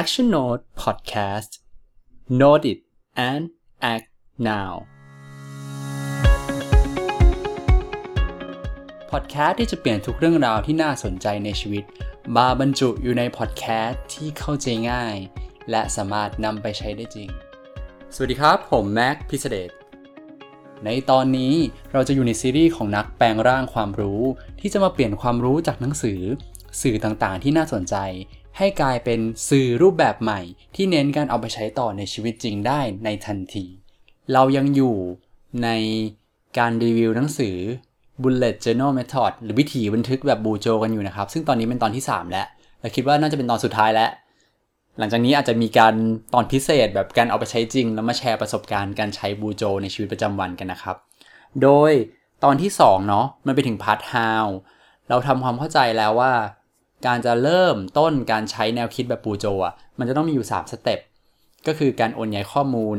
Action Note Podcast Note it and act now พอดแคสต์ที่จะเปลี่ยนทุกเรื่องราวที่น่าสนใจในชีวิต มาบรรจุอยู่ในพอดแคสต์ที่เข้าใจง่าย และสามารถนำไปใช้ได้จริง สวัสดีครับ ผมแม็กพิเศษในตอนนี้เราจะอยู่ในซีรีส์ของนักแปลงร่างความรู้ ที่จะมาเปลี่ยนความรู้จากหนังสือ สื่อต่างๆ ที่น่าสนใจ ให้กลายเป็นสื่อรูปแบบใหม่ ที่เน้นการเอาไปใช้ต่อในชีวิตจริงได้ในทันที เรายังอยู่ในการรีวิวหนังสือ Bullet Journal Method หรือวิธีบันทึกแบบบูโจกันอยู่นะครับ ซึ่งตอนนี้เป็นตอนที่ 3 แล้วและคิดว่าน่าจะเป็นตอนสุดท้ายแล้ว หลังจากนี้อาจจะมีการตอนพิเศษแบบการเอาไปใช้จริง แล้วมาแชร์ประสบการณ์การใช้บูโจในชีวิตประจำวันกันนะครับ โดยตอนที่2เนาะมันไปถึงพาร์ท how เราทำความเข้าใจแล้วว่า การจะเริ่มต้นการใช้แนวคิดแบบ BuJo อะมันจะต้องมีอยู่ 3 step ก็คือการโอนย้ายข้อมูล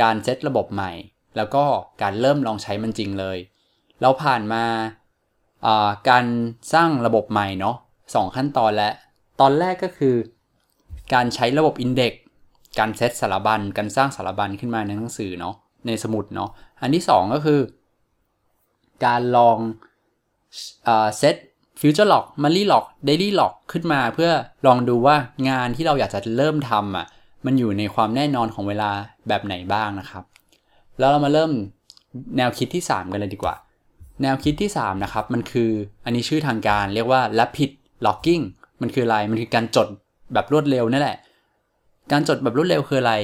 การเซตระบบใหม่ แล้วก็การเริ่มลองใช้มันจริงเลย เราผ่านมาการสร้างระบบใหม่เนาะสองขั้นตอนและ ตอนแรกก็คือ การใช้ระบบ index การเซตสารบัญ การสร้างสารบัญขึ้นมาในหนังสือเนาะในสมุดเนาะอันที่ 2 ก็คือ การลอง set future log monthly log daily log ขึ้นมาเพื่อลองดูว่างานที่เราอยากจะเริ่มทำอะมันอยู่ในความแน่นอนของเวลาแบบไหนบ้างนะครับ แล้วเรามาเริ่มแนวคิดที่ 3 กันเลยดีกว่า แนวคิดที่ 3 นะครับ มันคืออันนี้ชื่อทางการเรียกว่า rapid logging มันคืออะไร มันคือการจดแบบรวดเร็วนั่นแหละ การจดแบบรวดเร็วคืออะไร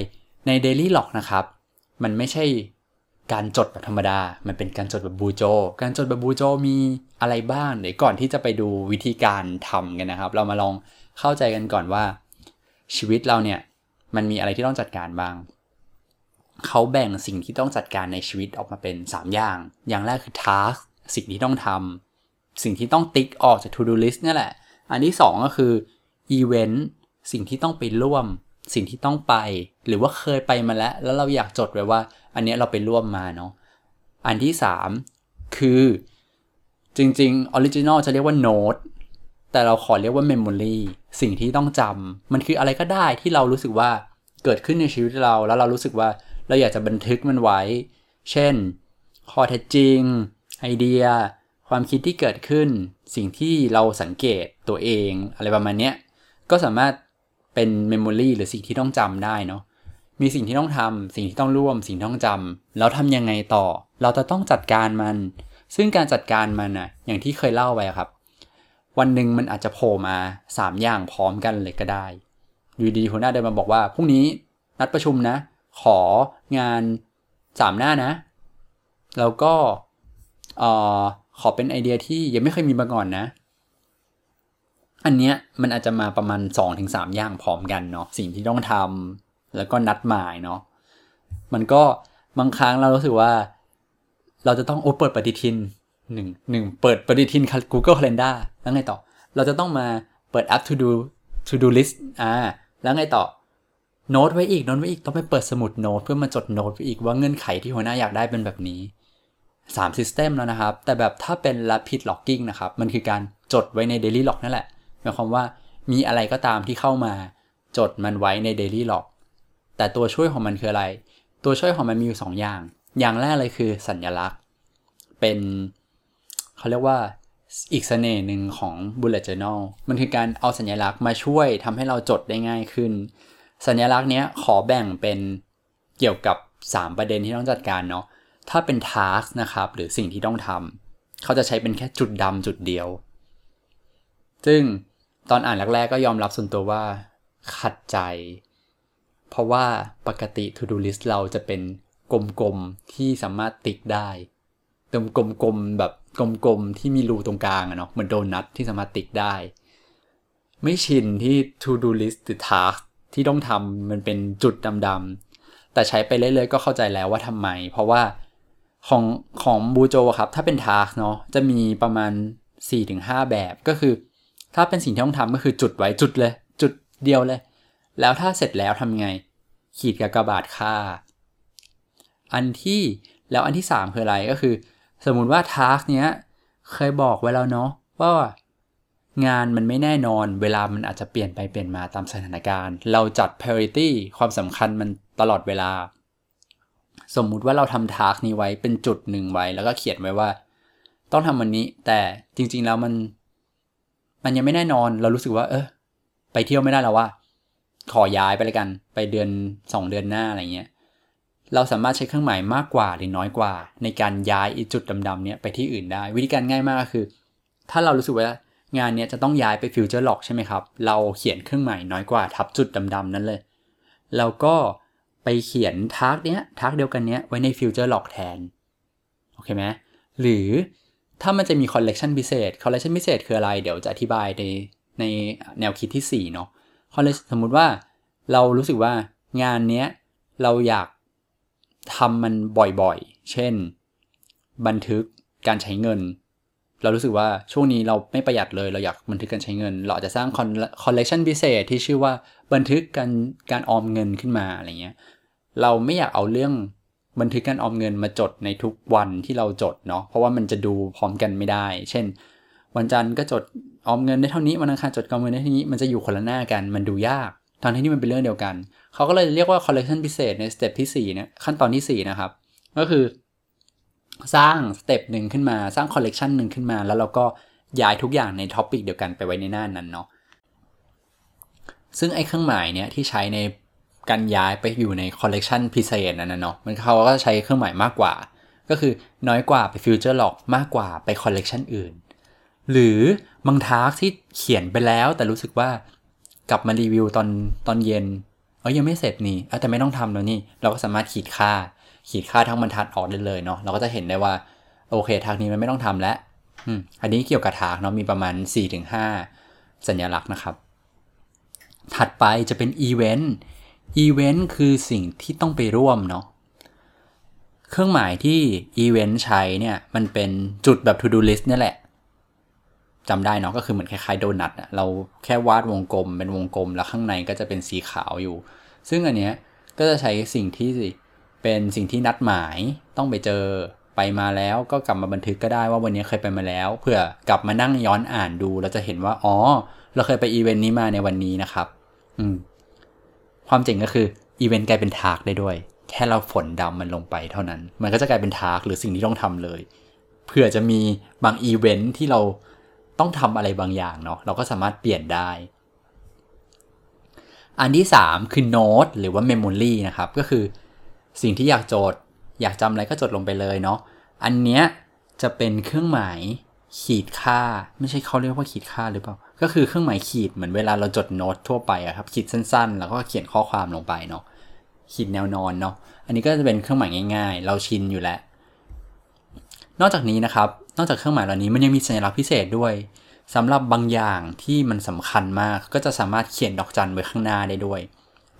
ใน daily log นะครับ มันไม่ใช่ การจดแบบธรรมดา มันเป็นการจดแบบบูโจ การจดแบบบูโจมีอะไรบ้างเดี๋ยวก่อนที่จะไปดูวิธีการทำกันนะครับ เรามาลองเข้าใจกันก่อนว่า ชีวิตเราเนี่ยมันมีอะไรที่ต้องจัดการบ้าง เขาแบ่งสิ่งที่ต้องจัดการในชีวิตออกมาเป็น 3 อย่าง อย่างแรกคือ task สิ่งที่ต้องทำ สิ่งที่ต้องติ๊กออกจาก to do list นี่แหละ อันที่ 2 ก็คือ event สิ่งที่ต้องไปร่วม สิ่งที่ต้องไป หรือว่าเคยไปมาแล้ว แล้วเราอยากจดไว้ว่า อันนี้เราไปร่วมมาเนาะอันที่ 3 คือจริงๆ original จะเรียกว่า note แต่เราขอเรียกว่า memory สิ่งที่ต้องจำมันคืออะไรก็ได้ที่เรารู้สึกว่าเกิดขึ้นในชีวิตเรา แล้วเรารู้สึกว่าเราอยากจะบันทึกมันไว้ เช่นข้อเท็จจริง ไอเดีย ความคิดที่เกิดขึ้น สิ่งที่เราสังเกตตัวเอง อะไรประมาณนี้ก็สามารถ เป็นเมมโมรีหรือสิ่งที่ต้องจำได้เนาะมีสิ่งที่ต้องทำสิ่งที่ต้องร่วม สิ่งที่ต้องจำแล้วทำยังไงต่อ เราจะต้องจัดการมัน ซึ่งการจัดการมันอะอย่างที่เคยเล่าไปครับ วันหนึ่งมันอาจจะโผล่มา 3 อย่างพร้อมกันเลยก็ได้อยู่ดีหัวหน้าเดินมาบอกว่าพรุ่งนี้นัดประชุมนะ ของาน 3 หน้านะ แล้วก็ออขอเป็นไอเดียที่ยังไม่เคยมีมาก่อนนะ อันเนี้ยมันอาจจะมาประมาณ 2-3 อย่างพร้อมกันเนาะสิ่งที่ต้องทำแล้วก็นัดหมายเนาะมันก็บางครั้งเรารู้สึกว่า เราจะต้องโอเปิดปฏิทินหนึ่งหนึ่งเปิดปฏิทิน Google Calendar แล้วไงต่อ เราจะต้องมาเปิดแอป To Do To Do List อ่าแล้วไงต่อโน้ตไว้อีกโน้ตไว้อีกต้องไปเปิดสมุดโน้ตเพื่อมาจดโน้ตไว้อีกว่าเงื่อนไขที่หัวหน้าอยากได้เป็นแบบนี้3 System แล้วนะครับ แต่แบบถ้าเป็น Rapid Logging นะครับ มันคือการจดไว้ใน Daily Log นั่นแหละายความว่ามีอะไรก็ตามที่เข้ามาจดมันไว้ใน Daily Log แต่ตัวช่วยของมันคืออะไร ตัวช่วยของมันมีอยู่2อย่าง อย่างแรกเลยคือสัญลักษณ์ เป็นเขาเรียกว่าอีกเสน่ห์หนึ่งของ Bullet Journal มันคือการเอาสัญลักษณ์มาช่วยทำให้เราจดได้ง่ายขึ้น สัญลักษณ์เนี้ยขอแบ่งเป็นเกี่ยวกับ 3 ประเด็นที่ต้องจัดการเนาะ ถ้าเป็น task นะครับ หรือสิ่งที่ต้องทำเขาจะใช้เป็นแค่จุดดำจุดเดียว ซึ่ง ตอนอ่านแรกๆก็ยอมรับส่วนตัวว่า ขัดใจ เพราะว่าปกติ to do list เราจะเป็นกลมๆที่สามารถติ๊กได้เติมกลมๆแบบกลมๆที่มีรูตรงกลางอะเนาะเหมือนโดนัทที่สามารถติ๊กได้ ไม่ชินที่ to do list หรือ task ที่ต้องทำมันเป็นจุดดำๆแต่ใช้ไปเรื่อยๆก็เข้าใจแล้วว่าทำไม เพราะว่าของของบูโจครับ ถ้าเป็น task เนาะจะมีประมาณ 4-5 แบบก็คือ ถ้าเป็นสิ่งที่ต้องทำก็คือจุดไว้จุดเลย จุดเดียวเลย แล้วถ้าเสร็จแล้วทำไง ขีดกากบาทค่า อันที่แล้วอันที่ 3 คืออะไรก็คือ สมมุติว่า task เนี้ยเคยบอกไว้แล้วเนาะว่างานมันไม่แน่นอน เวลามันอาจจะเปลี่ยนไปเปลี่ยนมาตามสถานการณ์ เราจัด priority ความสำคัญมันตลอดเวลา สมมุติว่าเราทำทาร์กนี้ไว้เป็นจุดหนึ่งไว้ แล้วก็เขียนไว้ว่า ต้องทำวันนี้ แต่จริงๆแล้วมัน มันยังไม่แน่นอนเรารู้สึกว่า เออไปเที่ยวไม่ได้แล้วว่ะ ขอย้ายไปเลยกัน ไปเดือนสองเดือนหน้าอะไรเงี้ยเราสามารถใช้เครื่องหมายมากกว่าหรือน้อยกว่า ในการย้ายจุดดำๆเนี้ยไปที่อื่นได้ วิธีการง่ายมากก็คือ ถ้าเรารู้สึกว่างานเนี้ยจะต้องย้ายไป future log ใช่ไหมครับ เราเขียนเครื่องหมายน้อยกว่าทับจุดดำๆนั้นเลย แล้วก็ไปเขียน task เนี้ย task เดียวกันเนี้ยไว้ใน future log แทน โอเคไหมหรือ ถ้ามันจะมีคอลเลกชันพิเศษคอลเลกชันพิเศษคืออะไร เดี๋ยวจะอธิบายในในแนวคิดที่4เนาะ collec- สมมุติว่าเรารู้สึกว่างานเนี้ยเราอยากทำมันบ่อยๆ เช่น บันทึกการใช้เงิน เรารู้สึกว่าช่วงนี้เราไม่ประหยัดเลยเราอยากบันทึกการใช้เงิน เราอาจจะสร้างคอลเลกชันพิเศษที่ชื่อว่าบันทึกการการออมเงินขึ้นมาอะไรเงี้ยเราไม่อยากเอาเรื่อง บันทึกการออมเงินมาจดในทุกวันที่เราจดเนาะเพราะว่ามันจะดูพร้อมกันไม่ได้ เช่น วันจันทร์ก็จดออมเงินได้เท่านี้วันอังคารจดออมเงินได้เท่านี้มันจะอยู่คนละหน้ากันมันดูยากทั้งที่นี่มันเป็นเรื่องเดียวกัน เขาก็เลยเรียกว่าคอลเลกชันพิเศษใน step ที่4เนี่ยขั้นตอนที่ 4 นะครับ ก็คือ สร้าง step หนึ่งขึ้นมาสร้างคอลเลกชันหนึ่งขึ้นมา แล้วเราก็ย้ายทุกอย่างใน topic เดียวกันไปไว้ในหน้านั้นเนาะซึ่งไอ้เครื่องหมายเนี่ยที่ใช้ใน การย้ายไปอยู่ในคอลเลกชันพิเศษนั้นนะเนาะมันเขาก็ใช้เครื่องหมายมากกว่า ก็คือน้อยกว่าไป future log มากกว่าไปคอลเลกชันอื่น หรือบาง task ที่เขียนไปแล้วแต่รู้สึกว่ากลับมารีวิวตอนตอนเย็นเออยังไม่เสร็จนี่แต่ไม่ต้องทำแล้วนี่เราก็สามารถขีดฆ่า ขีดฆ่าทั้งบรรทัดออกได้เลยเนาะเราก็จะเห็นได้ว่าโอเค task นี้มันไม่ต้องทำแล้วอันนี้เกี่ยวกับทากเนาะมีประมาณ 4-5 สัญลักษณ์นะครับ ถัดไปจะเป็นอีเวนต์ อีเวนต์คือสิ่งที่ต้องไปร่วมเนาะเครื่องหมายที่อีเวนต์ใช้เนี่ย มันเป็นจุดแบบ to do list นี่แหละจำได้เนาะก็คือเหมือนคล้ายๆโดนัทเราแค่วาดวงกลมเป็นวงกลม แล้วข้างในก็จะเป็นสีขาวอยู่ ซึ่งอันเนี้ยก็จะใช้สิ่งที่เป็นสิ่งที่นัดหมายต้องไปเจอไปมาแล้วก็กลับมาบันทึกก็ได้ว่าวันนี้เคยไปมาแล้วเพื่อกลับมานั่งย้อนอ่านดูเราจะเห็นว่าอ๋อ เราเคยไปอีเวนต์นี้มาในวันนี้นะครับ อืม ความจริงก็คืออีเวนต์กลายเป็น task ได้ด้วย แค่เราฝนดำมันลงไปเท่านั้น มันก็จะกลายเป็น task หรือสิ่งที่ต้องทำเลยเผื่อจะมีบางอีเวนต์ที่เราต้องทำอะไรบางอย่างเนาะเราก็สามารถเปลี่ยนได้ อันที่ 3 คือโน้ตหรือว่า memory นะครับ ก็คือสิ่งที่อยากจทย์อยากจำอะไรก็จดลงไปเลยเนาะอันเนี้ยจะเป็นเครื่องหมายขีดค่า ไม่ใช่เขาเรียกว่าขีดค่าหรือเปล่า ก็คือเครื่องหมายขีดเหมือนเวลาเราจดโน้ตทั่วไปอะครับขีดสั้นๆ แล้วก็เขียนข้อความลงไปเนาะขีดแนวนอนเนาะอันนี้ก็จะเป็นเครื่องหมายง่าย ๆ เราชินอยู่แล้ว นอกจากนี้นะครับ นอกจากเครื่องหมายเหล่านี้มันยังมีสัญลักษณ์พิเศษด้วยสำหรับบางอย่างที่มันสำคัญมากก็จะสามารถเขียนดอกจันไว้ข้างหน้าได้ด้วย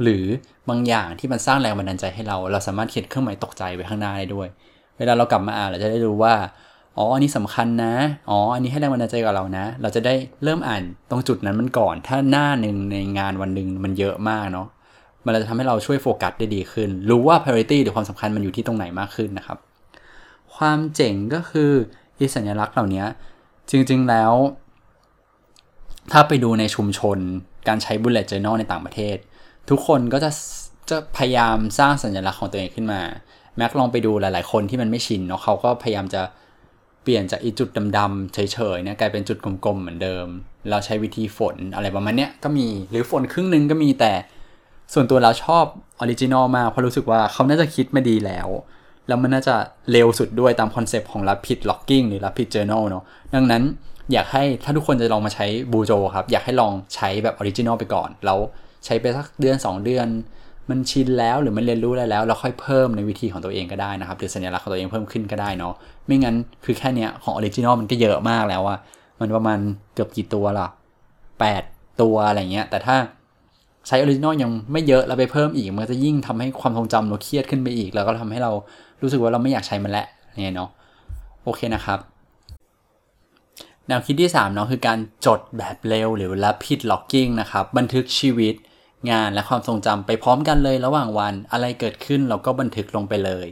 หรือบางอย่างที่มันสร้างแรงบันดาลใจให้เรา เราสามารถเขียนเครื่องหมายตกใจไว้ข้างหน้าได้ด้วย เวลาเรากลับมาอ่านเราจะได้รู้ว่า อ๋อ อันนี้สำคัญนะ อ๋อ อันนี้ให้แรงบันดาลใจกับเรานะ เราจะได้เริ่มอ่านตรงจุดนั้นมันก่อน ถ้าหน้าหนึ่งในงานวันหนึ่งมันเยอะมากเนาะ มันจะทำให้เราช่วยโฟกัสได้ดีขึ้น รู้ว่า priority หรือความสำคัญมันอยู่ที่ตรงไหนมากขึ้นนะครับ ความเจ๋งก็คืออีสัญลักษณ์เหล่านี้จริงๆแล้ว ถ้าไปดูในชุมชน การใช้ bullet journal ในต่างประเทศ ทุกคนก็จะจะพยายามสร้างสัญลักษณ์ของตัวเองขึ้นมา แม็กลองไปดูหลาย ๆ คนที่มันไม่ชินเนาะเขาก็พยายามจะ ปลี่ยนจากอีจุดดำๆเฉยๆเนี่ยกลายเป็นจุดกลมๆเหมือนเดิม เราใช้วิธีฝนอะไรประมาณเนี้ยก็มีหรือฝนครึ่งนึงก็มีแต่ส่วนตัวเราชอบ original มากเพราะรู้สึกว่าเขาน่าจะคิดมาดีแล้ว แล้วมันน่าจะเร็วสุดด้วยตามคอนเซปต์ของ Rapid Logging หรือ Rapid Journal เนาะดังนั้นอยากให้ถ้าทุกคนจะลองมาใช้ bujo ครับ อยากให้ลองใช้แบบ original ไปก่อน แล้วใช้ไปสักเดือน 2 เดือน มันชินแล้วหรือมันเรียนรู้แล้วแล้ว เราค่อยเพิ่มในวิธีของตัวเองก็ได้นะครับหรือสัญลักษณ์ของตัวเองเพิ่มขึ้นก็ได้เนาะไม่งั้นคือแค่เนี้ยของ original มันก็เยอะมากแล้วอะมันประมาณเกือบกี่ตัวล่ะ8 ตัวอะไรเงี้ยแต่ถ้าใช้ original ยังไม่เยอะแล้วไปเพิ่มอีก มันจะยิ่งทำให้ความทรงจำเราเครียดขึ้นไปอีก แล้วก็ทำให้เรารู้สึกว่าเราไม่อยากใช้มันแล้วเนี่ยเนาะโอเคนะครับแนวคิดที่3เนาะคือการจดแบบเร็วหรือ rapid logging นะครับ บันทึกชีวิต งานและความทรงจำไปพร้อมกันเลยระหว่างวันอะไรเกิดขึ้นเราก็บันทึกลงไปเลย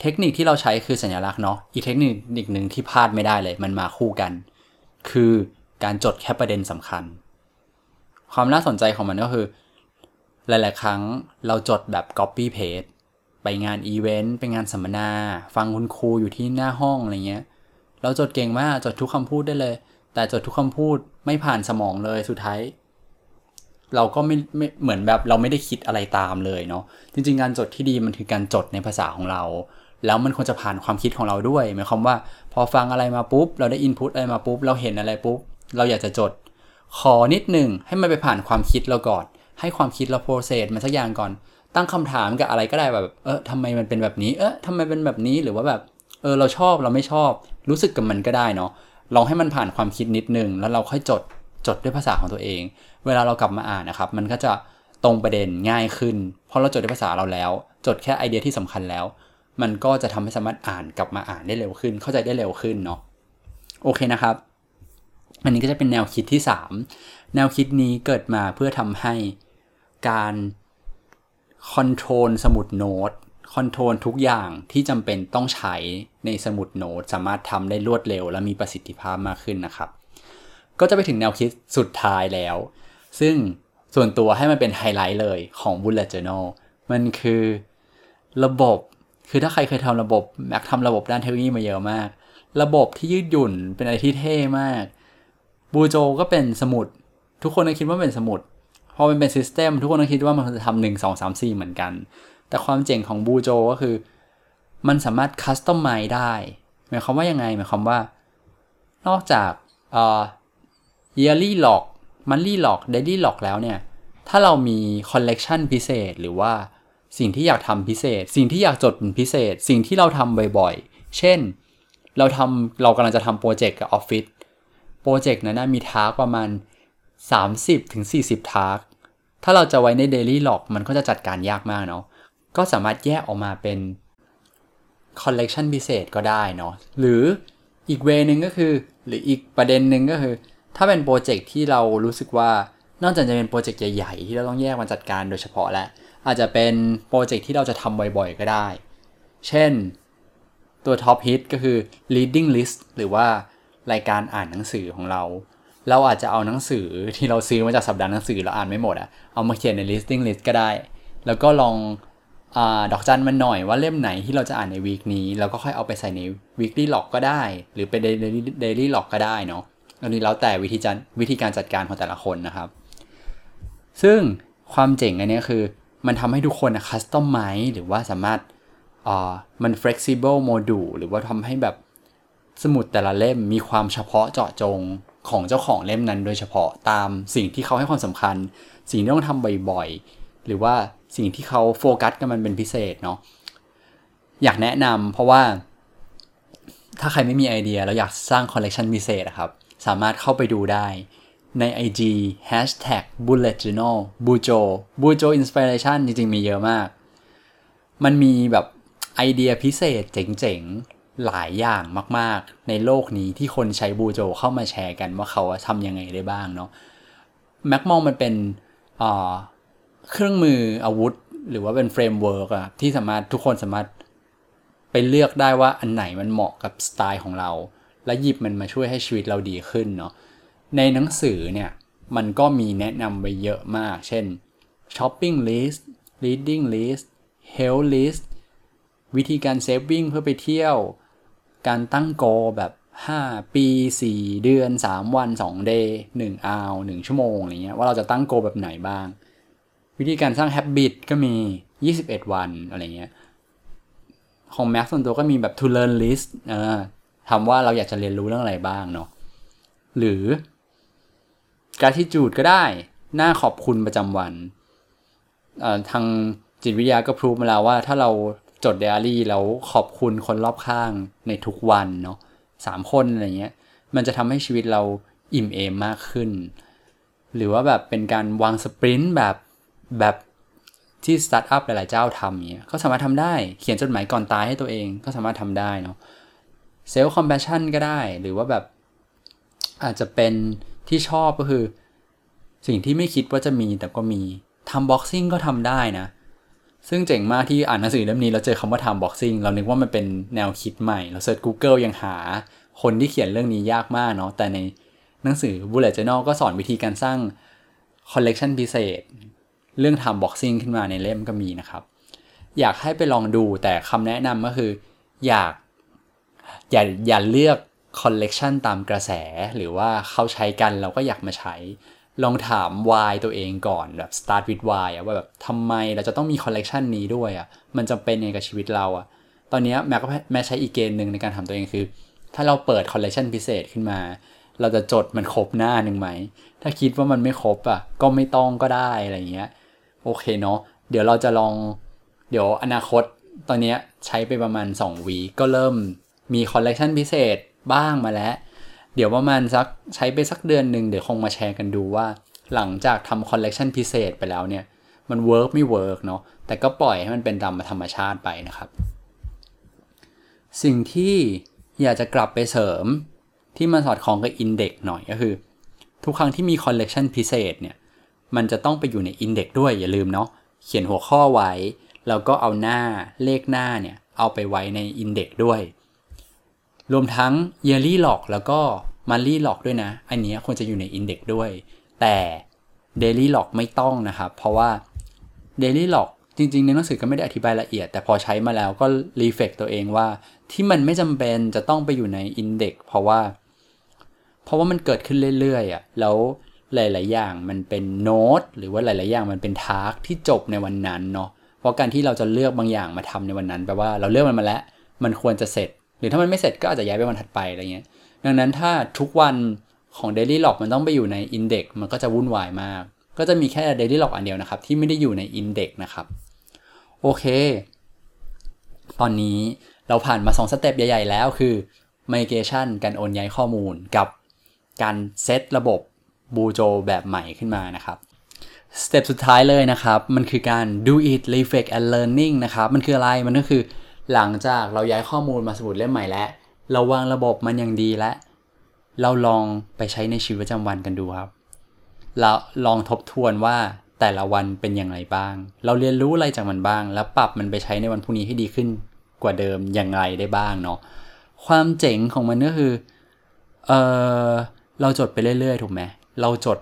เทคนิคที่เราใช้คือสัญลักษณ์เนาะอีกเทคนิคหนึ่งที่พลาดไม่ได้เลยมันมาคู่กัน คือการจดแค่ประเด็นสำคัญ ความน่าสนใจของมันก็คือ หลาย ๆ ครั้งเราจดแบบ copy paste ไปงานอีเวนต์ไปงานสัมมนา ฟังคุณครูอยู่ที่หน้าห้องอะไรเงี้ยเราจดเก่งมากจดทุกคำพูดได้เลย แต่จดทุกคำพูดไม่ผ่านสมองเลยสุดท้าย เราก็ไม่ไม่เหมือนแบบเราไม่ได้คิดอะไรตามเลยเนาะจริง ๆ การจดที่ดีมันคือการจดในภาษาของเรา แล้วมันควรจะผ่านความคิดของเราด้วยหมายความว่า พอฟังอะไรมาปุ๊บ เราได้อินพุตอะไรมาปุ๊บ เราเห็นอะไรปุ๊บ เราอยากจะจด ขอนิดหนึ่งให้มันไปผ่านความคิดเราก่อน ให้ความคิดเราโปรเซสมันสักอย่างก่อน ตั้งคำถามกับอะไรก็ได้แบบเออทำไมมันเป็นแบบนี้เออทำไมเป็นแบบนี้หรือว่าแบบเออเราชอบเราไม่ชอบ รู้สึกกับมันก็ได้เนาะลองให้มันผ่านความคิดนิดนึงแล้วเราค่อยจด จดด้วยภาษาของตัวเอง เวลาเรากลับมาอ่านนะครับ มันก็จะตรงประเด็นง่ายขึ้น เพราะเราจดด้วยภาษาเราแล้ว จดแค่ไอเดียที่สำคัญแล้ว มันก็จะทำให้สามารถอ่านกลับมาอ่านได้เร็วขึ้น เข้าใจได้เร็วขึ้นเนาะโอเคนะครับ อันนี้ก็จะเป็นแนวคิดที่ 3 แนวคิดนี้เกิดมาเพื่อทำให้การ control สมุดโน้ต control ทุกอย่างที่จำเป็นต้องใช้ในสมุดโน้ตสามารถทำได้รวดเร็วและมีประสิทธิภาพมากขึ้นนะครับ ก็จะไปถึงแนวคิดสุดท้ายแล้ว ซึ่งส่วนตัวให้มันเป็นไฮไลท์เลยของ Bullet Journal มันคือระบบ คือถ้าใครเคยทำระบบแม็กทำระบบด้านเทคโนโลยีมาเยอะมาก ระบบที่ยืดหยุ่นเป็นอะไรที่เท่มาก บูโจก็เป็นสมุด ทุกคนคิดว่าเป็นสมุด พอมันเป็นซิสเต็มทุกคนคิดว่ามันจะทำหนึ่งสองสามสี่เหมือนกัน แต่ความเจ๋งของบูโจก็คือ มันสามารถคัสตอมไมได้ หมายความว่ายังไง หมายความว่า นอกจาก เอ่อ yearly log monthly log daily log แล้วเนี่ย ถ้าเรามี collection พิเศษ หรือว่าสิ่งที่อยากทำพิเศษ สิ่งที่อยากจดเป็นพิเศษ สิ่งที่เราทำบ่อยๆ เช่น เราทำเรากำลังจะทำโปรเจกต์กับออฟฟิศโปรเจกต์นั้นนะมี task ประมาณ 30-40ถึง task ถ้าเราจะไว้ใน daily log มันก็จะจัดการยากมากเนาะ ก็สามารถแยกออกมาเป็น collection พิเศษก็ได้เนาะ หรืออีก way นึงก็คือ หรืออีกประเด็นหนึ่งก็คือ ถ้าเป็นโปรเจกต์ที่เรารู้สึกว่านอกจากจะเป็นโปรเจกต์ใหญ่ๆ ที่เราต้องแยกมาจัดการโดยเฉพาะแล้วอาจจะเป็นโปรเจกต์ที่เราจะทำบ่อยๆ ก็ได้ เช่นตัวท็อปฮิตก็คือ reading list หรือว่ารายการอ่านหนังสือของเรา เราอาจจะเอาหนังสือที่เราซื้อมาจากสัปดาห์หนังสือเราอ่านไม่หมดอะเอามาเขียนใน reading list ก็ได้ แล้วก็ลองดอกจันมันหน่อยว่าเล่มไหนที่เราจะอ่านใน week นี้ แล้วก็ค่อยเอาไปใส่ใน weekly log ก็ได้ หรือเป็น daily log ก็ได้เนาะ อันนี้แล้วแต่วิธีจัดวิธีการจัดการของแต่ละคนนะครับ ซึ่งความเจ๋งอันนี้คือ มันทำให้ทุกคนนะคัสตอมไมหรือว่าสามารถอ่ามัน flexible module หรือว่าทำให้แบบสมุดแต่ละเล่มมีความเฉพาะเจาะจงของเจ้าของเล่มนั้น โดยเฉพาะตามสิ่งที่เขาให้ความสำคัญ สิ่งที่ต้องทำบ่อยๆ หรือว่าสิ่งที่เขาโฟกัสกันมันเป็นพิเศษเนาะอยากแนะนำเพราะว่าถ้าใครไม่มีไอเดีย แล้วอยากสร้างคอลเลกชันพิเศษครับ สามารถเข้าไปดูได้ ใน IG hashtag bullet journal bujo bujo inspiration จริง ๆ มีเยอะมาก มันมีแบบไอเดียพิเศษเจ๋ง ๆ หลายอย่างมาก ๆ ในโลกนี้ที่คนใช้ bujo เข้ามาแชร์กันว่าเขาทำยังไงได้บ้างเนาะแม็กมองมันเป็นเครื่องมืออาวุธ หรือว่าเป็น framework อะที่สามารถทุกคนสามารถไปเลือกได้ว่าอันไหนมันเหมาะกับสไตล์ของเรา และหยิบมันมาช่วยให้ชีวิตเราดีขึ้นเนาะในหนังสือเนี่ยมันก็มีแนะนำไปเยอะมาก เช่น shopping list reading list health list วิธีการ saving เพื่อไปเที่ยว การตั้ง goal แบบ 5 ปี 4 เดือน 3 วัน 2 day 1 hour 1 ชั่วโมงอะไรเงี้ยว่าเราจะตั้งโกแบบไหนบ้าง วิธีการสร้าง habit ก็มี 21 วันอะไรเงี้ยของ Max ส่วนตัวก็มีแบบ to learn list เออ ทำว่าเราอยากจะเรียนรู้เรื่องอะไรบ้างเนาะหรือ gratitude ก็ได้หน้าขอบคุณประจำวันทางจิตวิทยาก็พรูฟมาแล้วว่าถ้าเราจดไดอารี่แล้วขอบคุณคนรอบข้างในทุกวันเนาะสามคนอะไรเงี้ย มันจะทำให้ชีวิตเราอิ่มเอมมากขึ้น หรือว่าแบบเป็นการวาง sprint แบบแบบที่สตาร์ทอัพหลายๆเจ้าทำเงี้ยก็สามารถทำได้เขียนจดหมายก่อนตายให้ตัวเองก็สามารถทำได้เนาะ self-compassion ก็ได้ หรือว่าแบบอาจจะเป็นที่ชอบก็คือ สิ่งที่ไม่คิดว่าจะมีแต่ก็มี time boxing ก็ทำได้นะ ซึ่งเจ๋งมากที่อ่านหนังสือเล่มนี้เราเจอคำว่า time boxing เรานึกว่ามันเป็นแนวคิดใหม่ เรา search Google ยังหาคนที่เขียนเรื่องนี้ยากมากเนาะแต่ในหนังสือ Bullet Journal ก็สอนวิธีการสร้างคอลเลกชันพิเศษ เรื่อง time boxing ขึ้นมาในเล่มก็มีนะครับ อยากให้ไปลองดูแต่คำแนะนำก็คือ อยาก อย่าอย่าเลือกคอลเลกชันตามกระแสหรือว่าเขาใช้กันเราก็อยากมาใช้ ลองถาม why ตัวเองก่อนแบบ start with why อะว่าแบบทำไมเราจะต้องมีคอลเลกชันนี้ด้วยอะมันจำเป็นยังไงกับชีวิตเราอะตอนนี้แม็กก็แม็กใช้อีกเกณฑ์หนึ่งในการทำตัวเองคือ ถ้าเราเปิดคอลเลกชันพิเศษขึ้นมา เราจะจดมันครบหน้าหนึ่งไหม ถ้าคิดว่ามันไม่ครบอะก็ไม่ต้องก็ได้อะไรเงี้ยโอเคเนาะเดี๋ยวเราจะลองเดี๋ยวอนาคตตอนนี้ใช้ไปประมาณ2วีก็เริ่ม มีคอลเลกชันพิเศษบ้างมาแล้ว เดี๋ยวประมาณสักใช้ไปสักเดือนหนึ่งเดี๋ยวคงมาแชร์กันดูว่า หลังจากทำคอลเลกชันพิเศษไปแล้วเนี่ย มัน work ไม่ work เนาะแต่ก็ปล่อยให้มันเป็นตามธรรมชาติไปนะครับ สิ่งที่อยากจะกลับไปเสริมที่มันสอดคล้องกับ index หน่อยก็คือ ทุกครั้งที่มีคอลเลกชันพิเศษเนี่ยมันจะต้องไปอยู่ใน index ด้วยอย่าลืมเนาะเขียนหัวข้อไว้ แล้วก็เอาหน้าเลขหน้าเนี่ยเอาไปไว้ในอินเด็กด้วย รวมทั้ง yearly log แล้วก็ monthly log ด้วยนะ อันนี้ควรจะอยู่ในอินเด็กด้วย แต่ daily log ไม่ต้องนะครับ เพราะว่า daily log จริง ๆ ในหนังสือก็ไม่ได้อธิบายละเอียด แต่พอใช้มาแล้วก็รีเฟกตัวเองว่าที่มันไม่จำเป็นจะต้องไปอยู่ในอินเด็กเพราะว่า เพราะว่ามันเกิดขึ้นเรื่อยๆอะแล้วหลาย ๆ อย่างมันเป็นโน้ตหรือว่าหลาย ๆ อย่างมันเป็นทาร์กที่จบในวันนั้นเนาะเพราะการที่เราจะเลือกบางอย่างมาทำในวันนั้นแปลว่าเราเลือกมันมาแล้ว มันควรจะเสร็จ หรือถ้ามันไม่เสร็จก็อาจจะย้ายไปวันถัดไปอะไรเงี้ย ดังนั้นถ้าทุกวันของ Daily Log มันต้องไปอยู่ใน Index มันก็จะวุ่นวายมาก ก็จะมีแค่ Daily Log อันเดียวนะครับ ที่ไม่ได้อยู่ใน Index นะครับ โอเค ตอนนี้เราผ่านมา 2 สเต็ปใหญ่ ๆ แล้วคือ migration การโอนย้ายข้อมูลกับการเซตระบบบูโจแบบใหม่ขึ้นมานะครับสเต็ปสุดท้ายเลยนะครับ มันคือการ do it reflect and learning นะครับ มันคืออะไร มันก็คือ หลังจากเราย้ายข้อมูลมาสมุดเล่มใหม่แล้วเราวางระบบมันอย่างดีแล้วเราลองไปใช้ในชีวิตประจำวันกันดูครับเราลองทบทวนว่าแต่ละวันเป็นอย่างไรบ้าง เราเรียนรู้อะไรจากมันบ้าง แล้วปรับมันไปใช้ในวันพรุ่งนี้ให้ดีขึ้นกว่าเดิมอย่างไรได้บ้างเนาะความเจ๋งของมันก็คือเออเราจดไปเรื่อยๆ ถูกไหมเราจด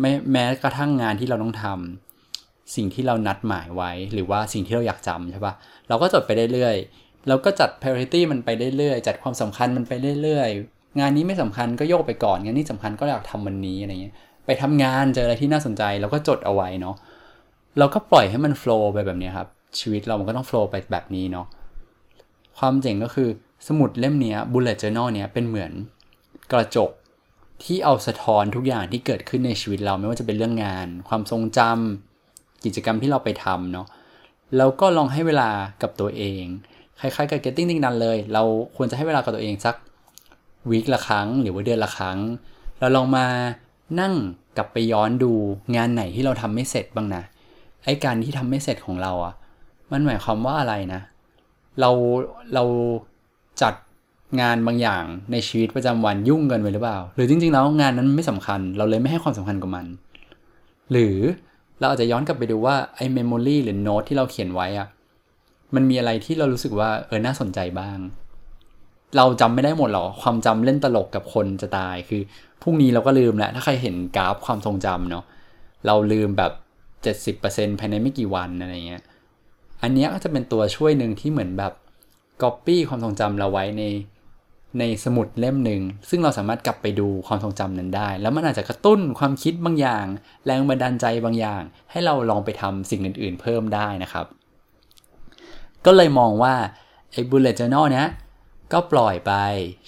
ไม่แม้กระทั่งงานที่เราต้องทำ สิ่งที่เรานัดหมายไว้ หรือว่าสิ่งที่เราอยากจำใช่ปะเราก็จดไปเรื่อยๆเราก็จัด priority มันไปเรื่อยๆจัดความสำคัญมันไปเรื่อยๆ งานนี้ไม่สำคัญก็โยกไปก่อนงานนี้สำคัญก็อยากทำวันนี้อะไรเงี้ยไปทำงานเจออะไรที่น่าสนใจเราก็จดเอาไว้เนาะเราก็ปล่อยให้มันโฟล์ไปแบบนี้ครับชีวิตเรามันก็ต้องโฟล์ไปแบบนี้เนาะความเจ๋งก็คือสมุดเล่มนี้ bullet journal เนี้ยเป็นเหมือนกระจกที่เอาสะท้อนทุกอย่างที่เกิดขึ้นในชีวิตเราไม่ว่าจะเป็นเรื่องงาน ความทรงจำ กิจกรรมที่เราไปทำเนาะแล้วก็ลองให้เวลากับตัวเอง คล้ายๆกับ getting things done เลย เราควรจะให้เวลากับตัวเองสักวีคละครั้ง หรือว่าเดือนละครั้ง เราลองมานั่งกลับไปย้อนดูงานไหนที่เราทำไม่เสร็จบ้างนะ ไอ้การที่ทำไม่เสร็จของเราอะ่ะ มันหมายความว่าอะไรนะ เราเราจัดงานบางอย่างในชีวิตประจำวันยุ่งเกินไปหรือเปล่า หรือจริงๆแล้วงานนั้นไม่สำคัญ เราเลยไม่ให้ความสำคัญกับมัน หรือ เราอาจจะย้อนกลับไปดูว่าไอ้เมมโมรีหรือโน้ตที่เราเขียนไว้อะมันมีอะไรที่เรารู้สึกว่าเออน่าสนใจบ้าง เราจำไม่ได้หมดหรอความจำเล่นตลกกับคนจะตายคือพรุ่งนี้เราก็ลืมแล้วถ้าใครเห็นกราฟความทรงจำเนาะเราลืมแบบ 70%ภายในไม่กี่วันอะไรเงี้ยอันนี้ก็จะเป็นตัวช่วยหนึ่งที่เหมือนแบบก๊อปปี้ความทรงจำเราไว้ใน ในสมุดเล่มหนึ่ง ซึ่งเราสามารถกลับไปดูความทรงจำนั้นได้ แล้วมันอาจจะกระตุ้นความคิดบางอย่าง แรงบันดาลใจบางอย่าง ให้เราลองไปทำสิ่งอื่น ๆ เพิ่มได้นะครับ ก็เลยมองว่าไอ้ bullet journal เนี้ยก็ปล่อยไป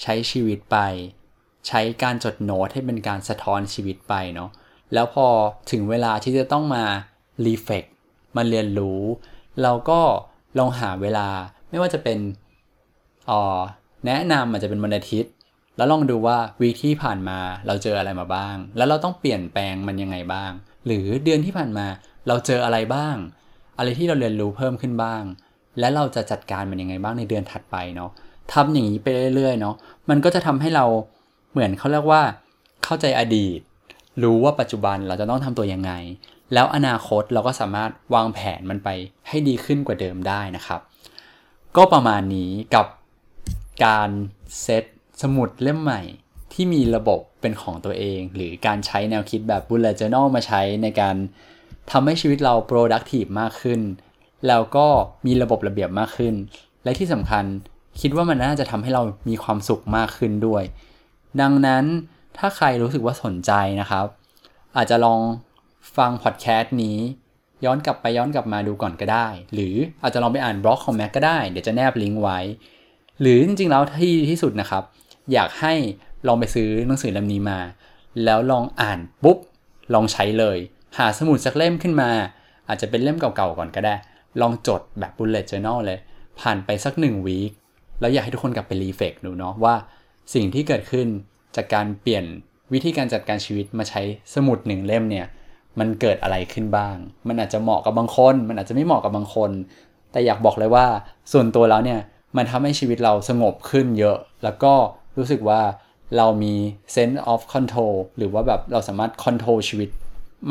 ใช้ชีวิตไป ใช้การจดโน้ตให้เป็นการสะท้อนชีวิตไปเนาะแล้วพอถึงเวลาที่จะต้องมารีเฟกมาเรียนรู้ เราก็ลองหาเวลาไม่ว่าจะเป็นอ๋อ แนะนำอาจจะเป็นวันอาทิตย์ แล้วลองดูว่าวีที่ผ่านมาเราเจออะไรมาบ้าง แล้วเราต้องเปลี่ยนแปลงมันยังไงบ้าง หรือเดือนที่ผ่านมาเราเจออะไรบ้าง อะไรที่เราเรียนรู้เพิ่มขึ้นบ้าง และเราจะจัดการมันยังไงบ้างในเดือนถัดไปเนาะทำอย่างนี้ไปเรื่อยๆเนาะมันก็จะทำให้เราเหมือนเขาเรียกว่า เข้าใจอดีต รู้ว่าปัจจุบันเราจะต้องทำตัวยังไง แล้วอนาคตเราก็สามารถวางแผนมันไปให้ดีขึ้นกว่าเดิมได้นะครับ ก็ประมาณนี้กับ การเซตสมุดเล่มใหม่ที่มีระบบเป็นของตัวเอง หรือการใช้แนวคิดแบบ bullet journal มาใช้ในการทำให้ชีวิตเรา productive มากขึ้น แล้วก็มีระบบระเบียบมากขึ้น และที่สำคัญคิดว่ามันน่าจะทำให้เรามีความสุขมากขึ้นด้วย ดังนั้นถ้าใครรู้สึกว่าสนใจนะครับ อาจจะลองฟังพอดแคสต์นี้ ย้อนกลับไปย้อนกลับมาดูก่อนก็ได้ หรืออาจจะลองไปอ่านบล็อกของแม็กก็ได้ เดี๋ยวจะแนบลิงก์ไว้ หรือจริงๆแล้วที่ที่สุดนะครับ อยากให้ลองไปซื้อหนังสือเล่มนี้มา แล้วลองอ่านปุ๊บลองใช้เลย หาสมุดสักเล่มขึ้นมา อาจจะเป็นเล่มเก่าๆก่อนก็ได้ ลองจดแบบ bullet journal เลย ผ่านไปสักหนึ่งวีคแล้วอยากให้ทุกคนกลับไปรีเฟกดูเนาะว่าสิ่งที่เกิดขึ้นจากการเปลี่ยนวิธีการจัดการชีวิตมาใช้สมุดหนึ่งเล่มเนี่ยมันเกิดอะไรขึ้นบ้าง มันอาจจะเหมาะกับบางคน มันอาจจะไม่เหมาะกับบางคน แต่อยากบอกเลยว่าส่วนตัวแล้วเนี่ย มันทำให้ชีวิตเราสงบขึ้นเยอะ แล้วก็รู้สึกว่าเรามี sense of control หรือว่าแบบเราสามารถ control ชีวิต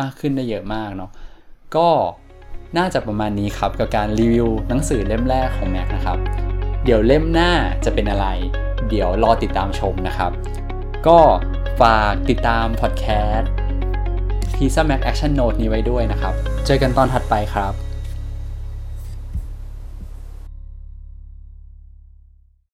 มากขึ้นได้เยอะมากเนาะก็น่าจะประมาณนี้ครับกับการรีวิวหนังสือเล่มแรกของแม็กนะครับ เดี๋ยวเล่มหน้าจะเป็นอะไร เดี๋ยวรอติดตามชมนะครับ ก็ฝากติดตามพอดแคสต์ Pizza Mac Action Note นี้ไว้ด้วยนะครับ เจอกันตอนถัดไปครับ